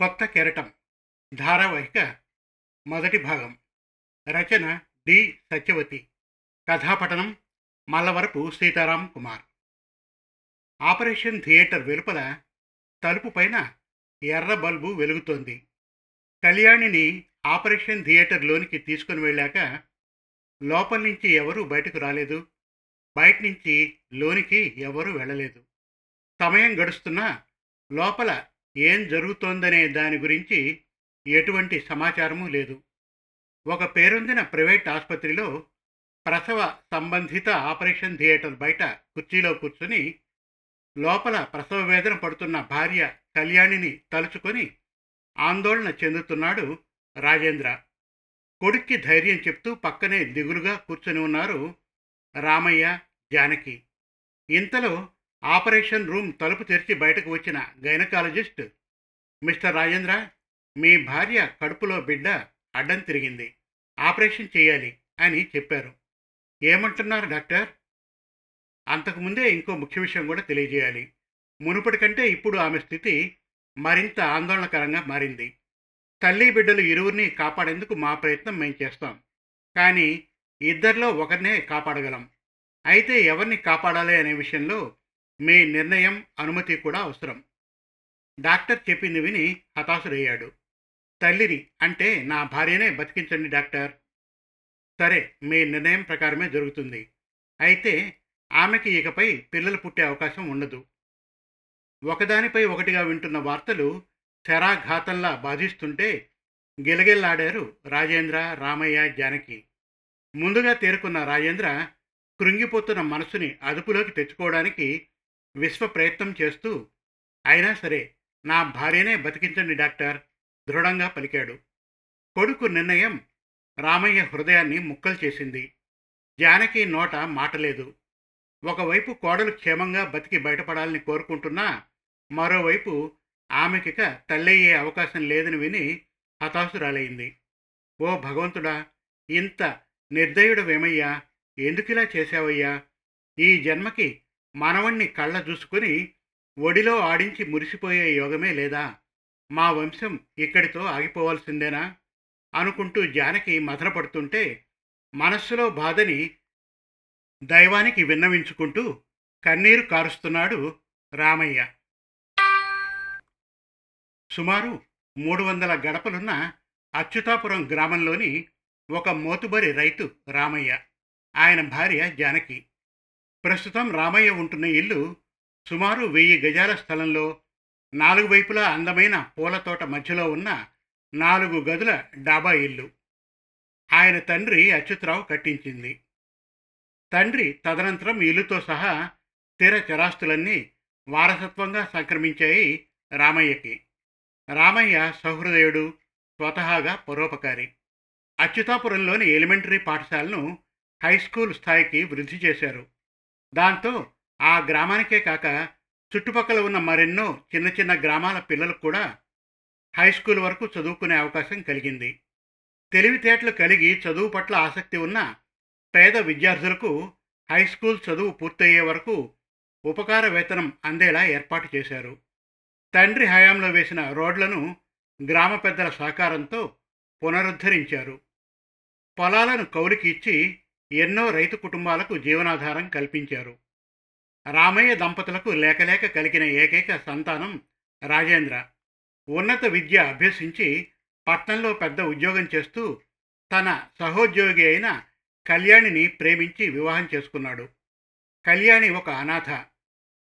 కొత్త కెరటం ధారావాహిక మొదటి భాగం. రచన డి. సత్యవతి. కథాపఠనం మల్లవరపు సీతారాం కుమార్. ఆపరేషన్ థియేటర్ వెలుపల తలుపు పైన ఎర్ర బల్బు వెలుగుతోంది. కళ్యాణిని ఆపరేషన్ థియేటర్లోనికి తీసుకుని వెళ్ళాక లోపల నుంచి ఎవరూ బయటకు రాలేదు. బయట నుంచి లోనికి ఎవరూ వెళ్ళలేదు. సమయం గడుస్తున్నా లోపల ఏం జరుగుతోందనే దాని గురించి ఎటువంటి సమాచారము లేదు. ఒక పేరొందిన ప్రైవేట్ ఆసుపత్రిలో ప్రసవ సంబంధిత ఆపరేషన్ థియేటర్ బయట కుర్చీలో కూర్చుని లోపల ప్రసవ వేదన పడుతున్న భార్య కళ్యాణిని తలుచుకొని ఆందోళన చెందుతున్నాడు రాజేంద్ర. కొడుక్కి ధైర్యం చెప్తూ పక్కనే దిగులుగా కూర్చొని ఉన్నారు రామయ్య జానకి. ఇంతలో ఆపరేషన్ రూమ్ తలుపు తెరిచి బయటకు వచ్చిన గైనకాలజిస్ట్ మిస్టర్ రాజేంద్ర మీ భార్య కడుపులో బిడ్డ అడ్డం తిరిగింది. ఆపరేషన్ చేయాలి అని చెప్పారు. ఏమంటున్నారు డాక్టర్? అంతకుముందే ఇంకో ముఖ్య విషయం కూడా తెలియజేయాలి. మునుపటి కంటే ఇప్పుడు ఆమె స్థితి మరింత ఆందోళనకరంగా మారింది. తల్లి బిడ్డలు ఇరువురిని కాపాడేందుకు మా ప్రయత్నం మేము చేస్తాం. కానీ ఇద్దరిలో ఒకరినే కాపాడగలం. అయితే ఎవరిని కాపాడాలి అనే విషయంలో మీ నిర్ణయం అనుమతి కూడా అవసరం. డాక్టర్ చెప్పింది విని హతాశుడయ్యాడు. తల్లిని అంటే నా భార్యనే బతికించండి డాక్టర్. సరే మీ నిర్ణయం ప్రకారమే జరుగుతుంది. అయితే ఆమెకి ఇకపై పిల్లలు పుట్టే అవకాశం ఉండదు. ఒకదానిపై ఒకటిగా వింటున్న వార్తలు శరాఘాతంలా బాధిస్తుంటే గిలగిల్లాడారు రాజేంద్ర రామయ్య జానకి. ముందుగా తేరుకున్న రాజేంద్ర కృంగిపోతున్న మనసుని అదుపులోకి తెచ్చుకోవడానికి విశ్వ ప్రయత్నం చేస్తూ అయినా సరే నా భార్యనే బతికించండి డాక్టర్ దృఢంగా పలికాడు. కొడుకు నిర్ణయం రామయ్య హృదయాన్ని ముక్కలు చేసింది. జానకి నోట మాటలేదు ఒకవైపు కోడలు క్షేమంగా బతికి బయటపడాలని కోరుకుంటున్నా మరోవైపు ఆమెకిక తల్లయ్యే అవకాశం లేదని విని హతాశురాలైంది. ఓ భగవంతుడా ఇంత నిర్దయుడవేమయ్యా? ఎందుకిలా చేశావయ్యా? ఈ జన్మకి మనవణ్ణి కళ్ళ చూసుకుని ఒడిలో ఆడించి మురిసిపోయే యోగమే లేదా? మా వంశం ఇక్కడితో ఆగిపోవాల్సిందేనా? అనుకుంటూ జానకి మదనపడుతుంటే మనస్సులో బాధని దైవానికి విన్నవించుకుంటూ కన్నీరు కారుస్తున్నాడు రామయ్య. సుమారు మూడు వందల గడపలున్న అచ్యుతాపురం గ్రామంలోని ఒక మోతుబరి రైతు రామయ్య. ఆయన భార్య జానకి. ప్రస్తుతం రామయ్య ఉంటున్న ఇల్లు సుమారు వెయ్యి గజాల స్థలంలో నాలుగు వైపులా అందమైన పూల తోట మధ్యలో ఉన్న నాలుగు గదుల డాబా ఇల్లు. ఆయన తండ్రి అచ్యుతరావు కట్టించింది. తండ్రి తదనంతరం ఇల్లుతో సహా స్థిర చరాస్తులన్నీ వారసత్వంగా సంక్రమించాయి రామయ్యకి. రామయ్య సహృదయుడు స్వతహాగా పరోపకారి. అచ్యుతాపురంలోని ఎలిమెంటరీ పాఠశాలను హై స్కూల్ స్థాయికి వృద్ధి చేశారు. దాంతో ఆ గ్రామానికే కాక చుట్టుపక్కల ఉన్న మరెన్నో చిన్న చిన్న గ్రామాల పిల్లలకు కూడా హై స్కూల్ వరకు చదువుకునే అవకాశం కలిగింది. తెలివితేటలు కలిగి చదువు పట్ల ఆసక్తి ఉన్న పేద విద్యార్థులకు హై స్కూల్ చదువు పూర్తయ్యే వరకు ఉపకార వేతనం అందేలా ఏర్పాటు చేశారు. తండ్రి హయాంలో వేసిన రోడ్లను గ్రామ పెద్దల సహకారంతో పునరుద్ధరించారు. పొలాలను కౌలికి ఇచ్చి ఎన్నో రైతు కుటుంబాలకు జీవనాధారం కల్పించారు. రామయ్య దంపతులకు లేకలేక కలిగిన ఏకైక సంతానం రాజేంద్ర. ఉన్నత విద్య అభ్యసించి పట్నంలో పెద్ద ఉద్యోగం చేస్తూ తన సహోద్యోగి అయిన కళ్యాణిని ప్రేమించి వివాహం చేసుకున్నాడు. కళ్యాణి ఒక అనాథ.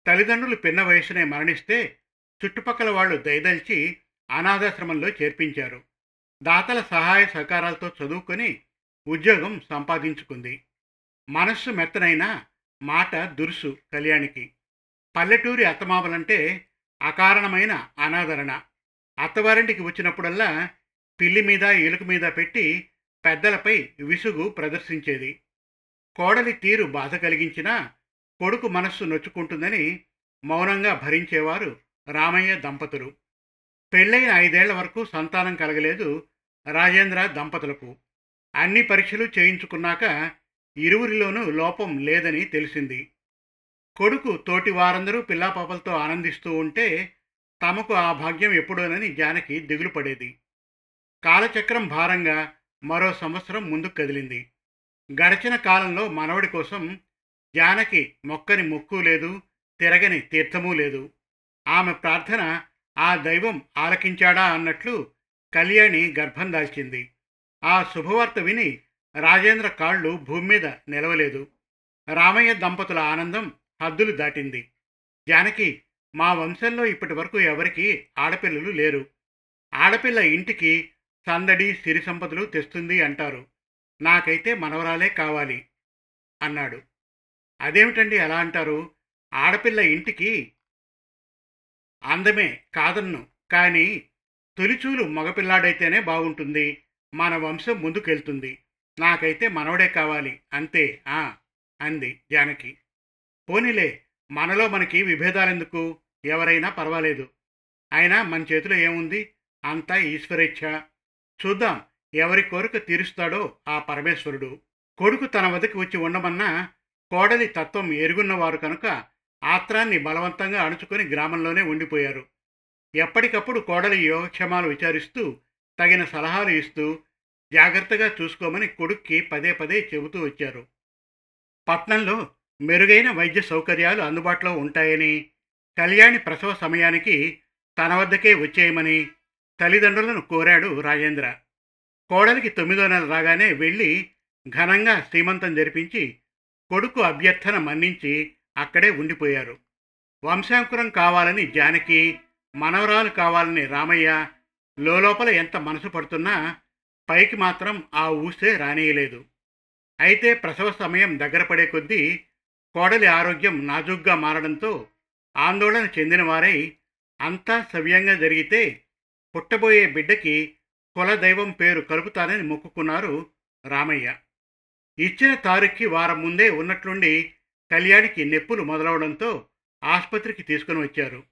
తల్లిదండ్రులు పిన్న వయసునే మరణిస్తే చుట్టుపక్కల వాళ్ళు దయదల్చి అనాథాశ్రమంలో చేర్పించారు. దాతల సహాయ సహకారాలతో చదువుకొని ఉద్యోగం సంపాదించుకుంది. మనస్సు మెత్తనైన మాట దురుసు కళ్యాణికి. పల్లెటూరి అత్తమామలంటే అకారణమైన అనాదరణ. అత్తవారింటికి వచ్చినప్పుడల్లా పిల్లి మీద ఎలుక మీద పెట్టి పెద్దలపై విసుగు ప్రదర్శించేది. కోడలి తీరు బాధ కలిగించినా కొడుకు మనస్సు నొచ్చుకుంటుందని మౌనంగా భరించేవారు రామయ్య దంపతులు. పెళ్ళైన ఐదేళ్ళ వరకు సంతానం కలగలేదు రాజేంద్ర దంపతులకు. అన్ని పరీక్షలు చేయించుకున్నాక ఇరువురిలోనూ లోపం లేదని తెలిసింది. కొడుకు తోటి వారందరూ పిల్లాపాపలతో ఆనందిస్తూ ఉంటే తమకు ఆ భాగ్యం ఎప్పుడోనని జానకి దిగులు పడేది. కాలచక్రం భారంగా మరో సంవత్సరం ముందుకు కదిలింది. గడిచిన కాలంలో మనవడి కోసం జానకి మొక్కని మొక్కు లేదు తిరగని తీర్థమూ లేదు. ఆమె ప్రార్థన ఆ దైవం ఆలకించాడా? అన్నట్లు కళ్యాణి గర్భం దాల్చింది. ఆ శుభవార్త విని రాజేంద్ర కాళ్ళు భూమి మీద నిలవలేదు. రామయ్య దంపతుల ఆనందం హద్దులు దాటింది. జానకి మా వంశంలో ఇప్పటి వరకు ఎవరికీ ఆడపిల్లలు లేరు. ఆడపిల్ల ఇంటికి సందడి సిరి సంపదలు తెస్తుంది అంటారు. నాకైతే మనవరాలే కావాలి అన్నాడు. అదేమిటండి ఎలా అంటారు? ఆడపిల్ల ఇంటికి అందమే కాదన్ను. కానీ తొలిచూలు మగపిల్లాడైతేనే బాగుంటుంది మన వంశం ముందుకెళ్తుంది. నాకైతే మనవడే కావాలి. అంతే. ఆ! అంది జానకి. పోనీలే మనలో మనకి విభేదాలెందుకు? ఎవరైనా పర్వాలేదు. అయినా మన చేతిలో ఏముంది? అంతా ఈశ్వరేచ్ఛ. చూద్దాం ఎవరి కోరిక తీరుస్తాడో ఆ పరమేశ్వరుడు. కొడుకు తన వద్దకు వచ్చి ఉండమన్నా కోడలి తత్వం ఎరుగున్నవారు కనుక ఆత్రాన్ని బలవంతంగా అణుచుకొని గ్రామంలోనే ఉండిపోయారు. ఎప్పటికప్పుడు కోడలి యోగక్షేమాలు విచారిస్తూ తగిన సలహాలు ఇస్తూ జాగ్రత్తగా చూసుకోమని కొడుక్కి పదే పదే చెబుతూ వచ్చారు. పట్నంలో మెరుగైన వైద్య సౌకర్యాలు అందుబాటులో ఉంటాయని కళ్యాణి ప్రసవ సమయానికి తన వద్దకే వచ్చేయమని తల్లిదండ్రులను కోరాడు రాజేంద్ర. కోడలికి తొమ్మిదో నెల రాగానే వెళ్ళి ఘనంగా శ్రీమంతం జరిపించి కొడుకు అభ్యర్థన మన్నించి అక్కడే ఉండిపోయారు. వంశాంకురం కావాలని జానకి మనవరాలు కావాలని రామయ్య లోపల ఎంత మనసు పడుతున్నా పైకి మాత్రం ఆ ఊసే రానియలేదు. అయితే ప్రసవ సమయం దగ్గర పడే కొద్దీ కోడలి ఆరోగ్యం నాజుగ్గా మారడంతో ఆందోళన చెందినవారై అంతా సవ్యంగా జరిగితే పుట్టబోయే బిడ్డకి కులదైవం పేరు కలుపుతానని మొక్కుకున్నారు రామయ్య. ఇచ్చిన తారీఖుకి వారం ముందే ఉన్నట్లుండి కళ్యాణికి నొప్పులు మొదలవడంతో ఆసుపత్రికి తీసుకుని వచ్చారు.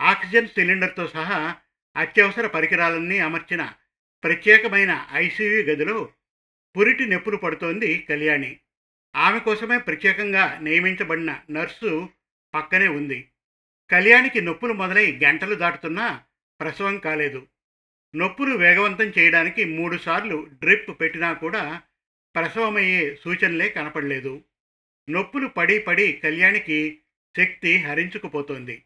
ఆక్సిజన్ సిలిండర్తో సహా అత్యవసర పరికరాలన్నీ అమర్చిన ప్రత్యేకమైన ఐసీయూ గదిలో పురిటి నొప్పులు పడుతోంది కళ్యాణి. ఆమె కోసమే ప్రత్యేకంగా నియమించబడిన నర్సు పక్కనే ఉంది. కళ్యాణికి నొప్పులు మొదలై గంటలు దాటుతున్నా ప్రసవం కాలేదు. నొప్పులు వేగవంతం చేయడానికి మూడుసార్లు డ్రిప్ పెట్టినా కూడా ప్రసవమయ్యే సూచనలే కనపడలేదు. నొప్పులు పడి పడి కళ్యాణికి శక్తి హరించుకుపోతోంది.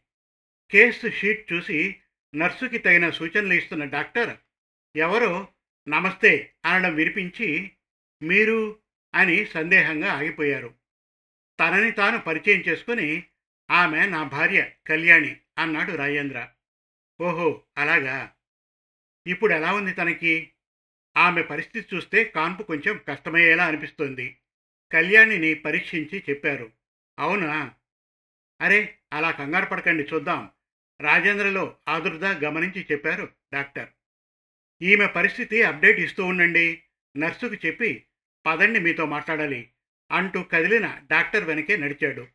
కేసు షీట్ చూసి నర్సుకి తగిన సూచనలు ఇస్తున్న డాక్టర్ ఎవరో నమస్తే అనడం వినిపించి మీరు అని సందేహంగా ఆగిపోయారు. తనని తాను పరిచయం చేసుకుని ఆమె నా భార్య కళ్యాణి అన్నాడు రాజేంద్ర. ఓహో అలాగా? ఇప్పుడు ఎలా ఉంది తనకి? ఆమె పరిస్థితి చూస్తే కాన్పు కొంచెం కష్టమయ్యేలా అనిపిస్తోంది. కళ్యాణిని పరీక్షించి చెప్పారు. అవునా? అరే అలా కంగారు పడకండి చూద్దాం. రాజేంద్రలో ఆదుర్ద గమనించి చెప్పారు డాక్టర్. ఈమె పరిస్థితి అప్డేట్ ఇస్తూ ఉండండి నర్సుకు చెప్పి పదండి మీతో మాట్లాడాలి అంటూ కదిలిన డాక్టర్ వెనకే నడిచాడు.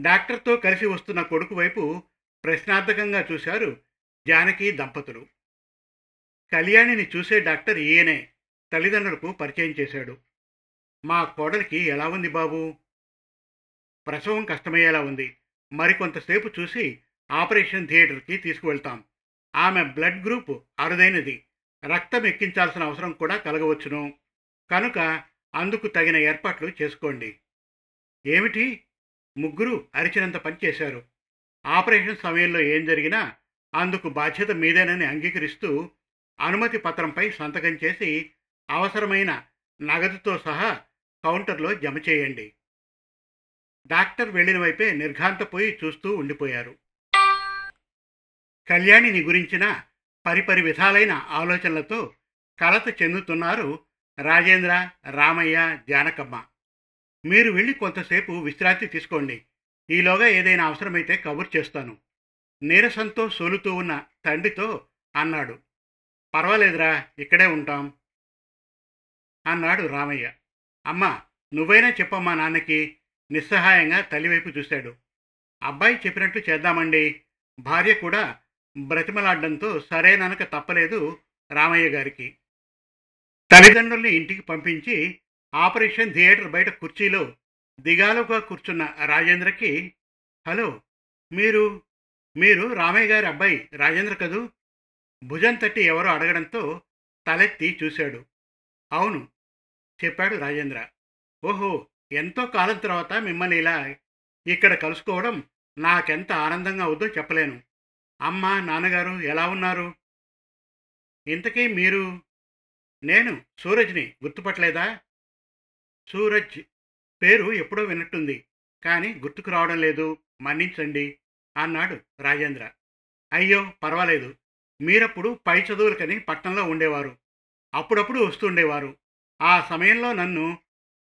డాక్టర్తో కలిసి వస్తున్న కొడుకు వైపు ప్రశ్నార్థకంగా చూశారు జానకి దంపతులు. కళ్యాణిని చూసే డాక్టర్ ఈయనే తల్లిదండ్రులకు పరిచయం చేశాడు. మా కోడలికి ఎలా ఉంది బాబు? ప్రసవం కష్టమయ్యేలా ఉంది. మరికొంతసేపు చూసి ఆపరేషన్ థియేటర్కి తీసుకువెళ్తాం. ఆమె బ్లడ్ గ్రూప్ అరుదైనది. రక్తం ఎక్కించాల్సిన అవసరం కూడా కలగవచ్చును. కనుక అందుకు తగిన ఏర్పాట్లు చేసుకోండి. ఏమిటి? ముగ్గురు అరిచినంత పనిచేశారు ఆపరేషన్ సమయంలో ఏం జరిగినా అందుకు బాధ్యత మీదేనని అంగీకరిస్తూ అనుమతి పత్రంపై సంతకం చేసి అవసరమైన నగదుతో సహా కౌంటర్లో జమ చేయండి. డాక్టర్ వెళ్ళిన వైపే నిర్ఘాంతపోయి చూస్తూ ఉండిపోయారు. కళ్యాణిని గురించిన పరిపరి విధాలైన ఆలోచనలతో కలత చెందుతున్నారు రాజేంద్ర రామయ్య జానకమ్మ. మీరు వెళ్ళి కొంతసేపు విశ్రాంతి తీసుకోండి. ఈలోగా ఏదైనా అవసరమైతే కబుర్ చేస్తాను. నీరసంతో సోలుతూ ఉన్న తండ్రితో అన్నాడు. పర్వాలేదురా ఇక్కడే ఉంటాం. అన్నాడు రామయ్య. అమ్మా నువ్వైనా చెప్పమ్మా నాన్నకి. నిస్సహాయంగా తల్లివైపు చూశాడు. అబ్బాయి చెప్పినట్టు చేద్దామండి. భార్య కూడా బ్రతిమలాడడంతో సరేననక తప్పలేదు రామయ్య గారికి. తల్లిదండ్రుల్ని ఇంటికి పంపించి ఆపరేషన్ థియేటర్ బయట కుర్చీలో దిగాలుగా కూర్చున్న రాజేంద్రకి హలో మీరు మీరు రామయ్య గారి అబ్బాయి రాజేంద్ర కదూ? భుజం తట్టి ఎవరో అడగడంతో తలెత్తి చూశాడు. అవును చెప్పాడు రాజేంద్ర. ఓహో ఎంతో కాలం తర్వాత మిమ్మల్ని ఇలా ఇక్కడ కలుసుకోవడం నాకెంత ఆనందంగా అవుద్దో చెప్పలేను. అమ్మ నాన్నగారు ఎలా ఉన్నారు? ఇంతకీ మీరు నేను సూరజ్ని గుర్తుపట్టలేదా? సూరజ్ పేరు ఎప్పుడో విన్నట్టుంది కానీ గుర్తుకు రావడం లేదు మన్నించండి అన్నాడు రాజేంద్ర. అయ్యో పర్వాలేదు. మీరప్పుడు పై చదువులకని పట్టణంలో ఉండేవారు. అప్పుడప్పుడు వస్తుండేవారు ఆ సమయంలో నన్ను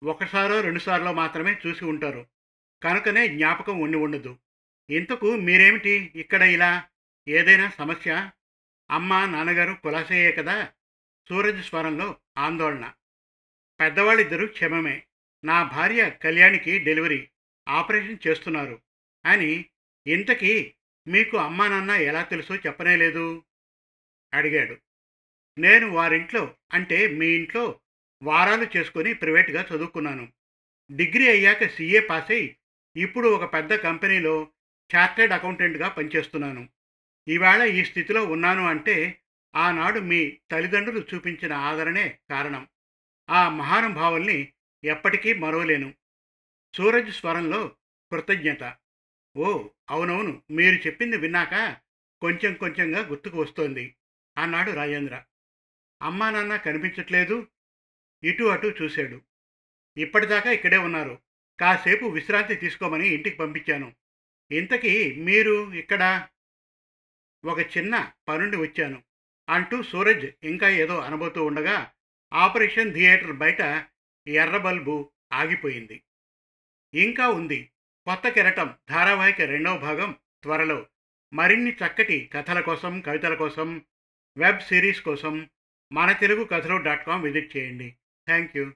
ఒకసారో రెండుసార్లో మాత్రమే చూసి ఉంటారు. కనుకనే జ్ఞాపకం ఉండి ఉండదు. ఇంతకు మీరేమిటి ఇక్కడ ఇలా ఏదైనా సమస్య అమ్మ నాన్నగారు కులాసయ్యే కదా! సూరజ్ స్వరంలో ఆందోళన. పెద్దవాళ్ళిద్దరూ క్షమమే. నా భార్య కళ్యాణికి డెలివరీ ఆపరేషన్ చేస్తున్నారు అని ఇంతకీ మీకు అమ్మా నాన్న ఎలా తెలుసో చెప్పనే లేదు? అడిగాడు. నేను వారింట్లో అంటే మీ ఇంట్లో వారాలు చేసుకొని ప్రైవేట్గా చదువుకున్నాను. డిగ్రీ అయ్యాక సీఏ పాస్ అయి ఇప్పుడు ఒక పెద్ద కంపెనీలో చార్టెడ్ అకౌంటెంట్గా పనిచేస్తున్నాను. ఈవేళ ఈ స్థితిలో ఉన్నాను అంటే ఆనాడు మీ తల్లిదండ్రులు చూపించిన ఆదరణే కారణం. ఆ మహానుభావుల్ని ఎప్పటికీ మరవలేను. సూరజ్ స్వరంలో కృతజ్ఞత. ఓ అవునవును మీరు చెప్పింది విన్నాక కొంచెం కొంచెంగా గుర్తుకు వస్తోంది అన్నాడు రాజేంద్ర. అమ్మా నాన్న కనిపించట్లేదు ఇటు అటు చూశాడు. ఇప్పటిదాకా ఇక్కడే ఉన్నారు కాసేపు విశ్రాంతి తీసుకోమని ఇంటికి పంపించాను. ఇంతకీ మీరు ఇక్కడ ఒక చిన్న పనుండి వచ్చాను. అంటూ సూరజ్ ఇంకా ఏదో అనబోతూ ఉండగా ఆపరేషన్ థియేటర్ బయట ఎర్ర బల్బు ఆగిపోయింది. ఇంకా ఉంది. కొత్త కెరటం ధారావాహిక రెండవ భాగం త్వరలో. మరిన్ని చక్కటి కథల కోసం కవితల కోసం వెబ్ సిరీస్ కోసం మన తెలుగు కథలు డాట్ కామ్ విజిట్ చేయండి. Thank you